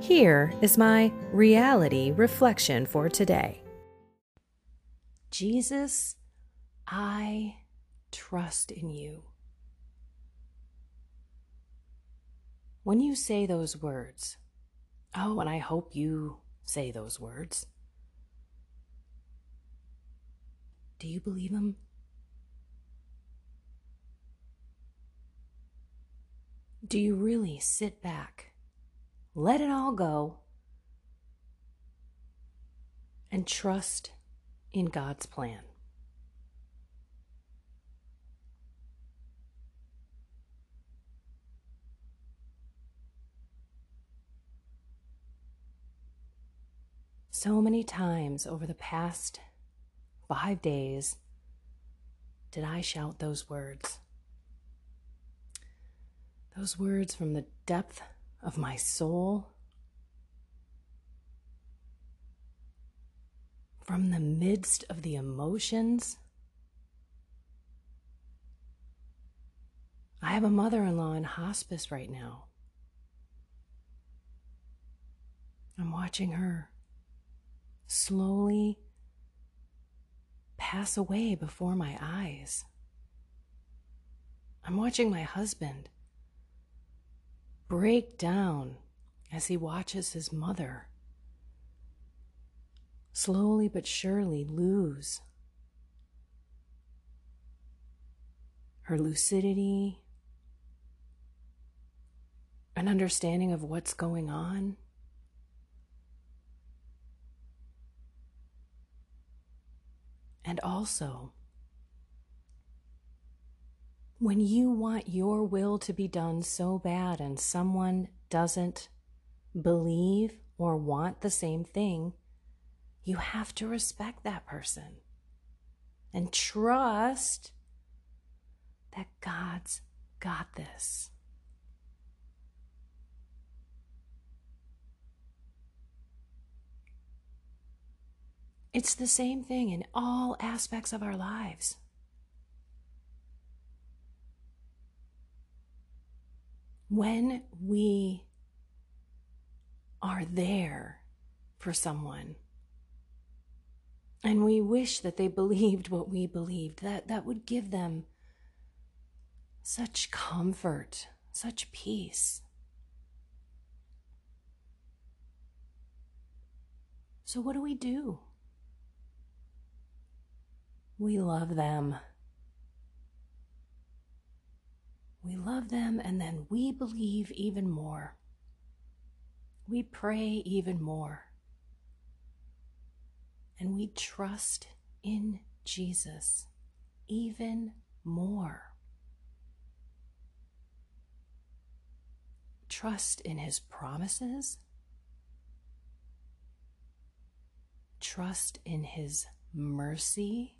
Here is my reality reflection for today Jesus, I trust in you. When you say those words, oh, and I hope you say those words, do you believe them? Do you really sit back let it all go, and trust in God's plan. So many times over the past five days did I shout those words. Those words from the depth of my soul, from the midst of the emotions. I have a mother in law in hospice right now. I'm watching her slowly pass away before my eyes. I'm watching my husband break down as he watches his mother slowly but surely lose her lucidity, an understanding of what's going on. And also, when you want your will to be done so bad and someone doesn't believe or want the same thing, you have to respect that person and trust that God's got this. It's the same thing in all aspects of our lives. When we are there for someone and we wish that they believed what we believed, that, that would give them such comfort, such peace. So, what do we do? We love them. We love them and then we believe even more. We pray even more. And we trust in Jesus even more. Trust in his promises. Trust in his mercy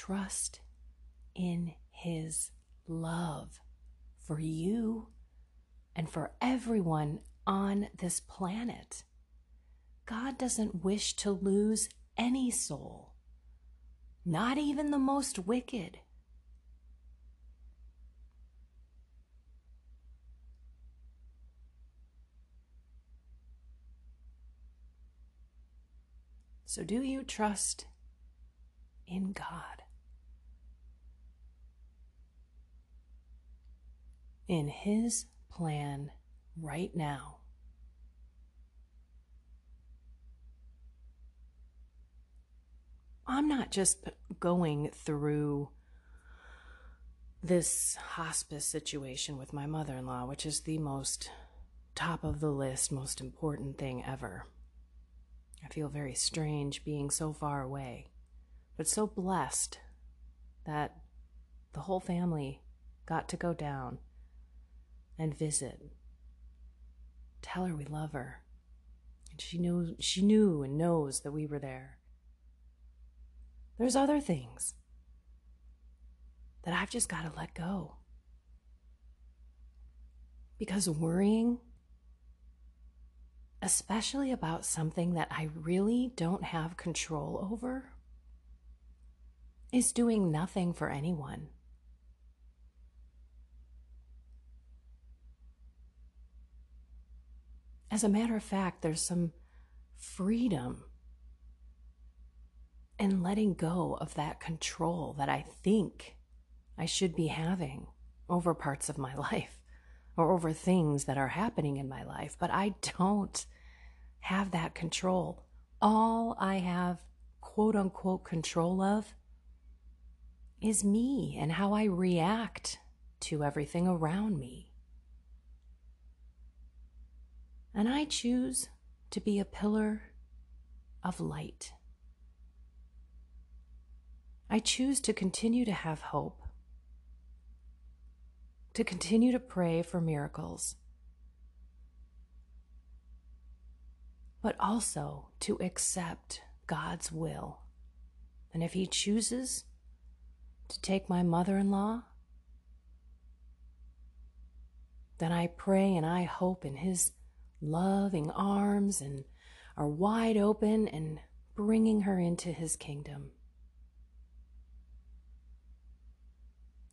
trust in His love for you and for everyone on this planet. God doesn't wish to lose any soul, not even the most wicked. So, do you trust in God? in His plan right now. I'm not just going through this hospice situation with my mother in law, which is the most top of the list, most important thing ever. I feel very strange being so far away, but so blessed that the whole family got to go down and visit. Tell her we love her. And she knew she knew and knows that we were there. There's other things that I've just got to let go. Because worrying, especially about something that I really don't have control over, is doing nothing for anyone. As a matter of fact, there's some freedom in letting go of that control that I think I should be having over parts of my life or over things that are happening in my life, but I don't have that control. All I have quote unquote control of is me and how I react to everything around me. And I choose to be a pillar of light. I choose to continue to have hope, to continue to pray for miracles, but also to accept God's will. And if He chooses to take my mother in law, then I pray and I hope in His loving arms and are wide open and bringing her into His kingdom.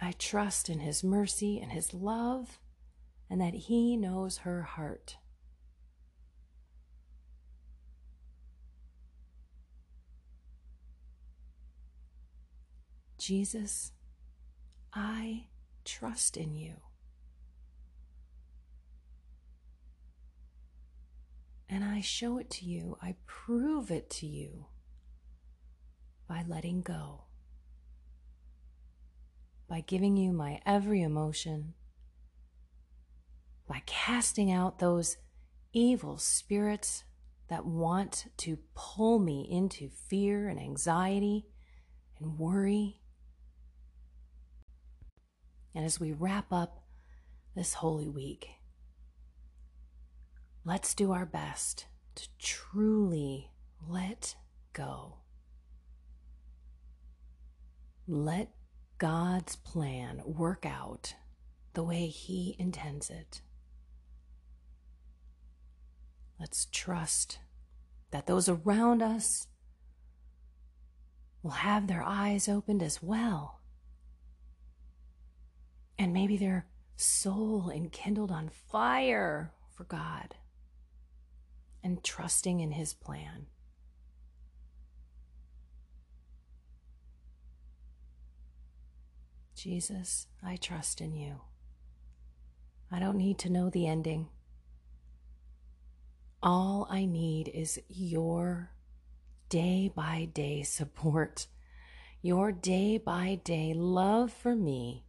I trust in His mercy and His love, and that He knows her heart. Jesus, I trust in you. And I show it to you, I prove it to you by letting go, by giving you my every emotion, by casting out those evil spirits that want to pull me into fear and anxiety and worry. And as we wrap up this Holy Week, let's do our best to truly let go. Let God's plan work out the way He intends it. Let's trust that those around us will have their eyes opened as well and maybe their soul enkindled on fire for God and trusting in His plan. Jesus, I trust in you. I don't need to know the ending. All I need is your day by day support, your day by day love for me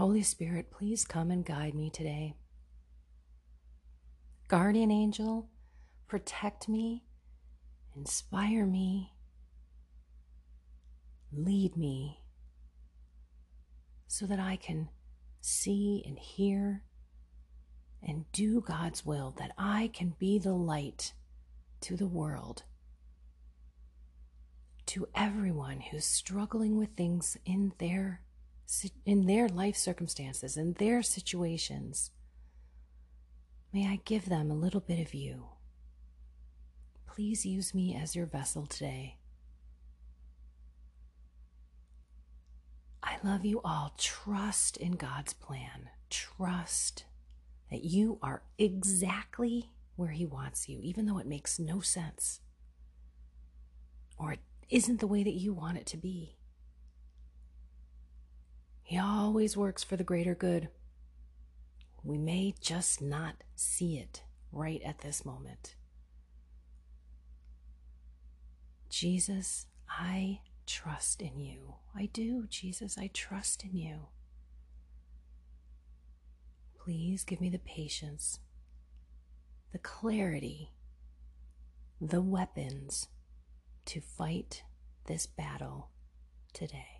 Holy Spirit, please come and guide me today. Guardian angel, protect me, inspire me, lead me so that I can see and hear and do God's will, that I can be the light to the world, to everyone who's struggling with things in their in their life circumstances, in their situations. May I give them a little bit of you. Please use me as your vessel today. I love you all. Trust in God's plan. Trust that you are exactly where He wants you, even though it makes no sense or it isn't the way that you want it to be. He always works for the greater good. We may just not see it right at this moment. Jesus, I trust in you. I do, Jesus, I trust in you. Please give me the patience, the clarity, the weapons to fight this battle today.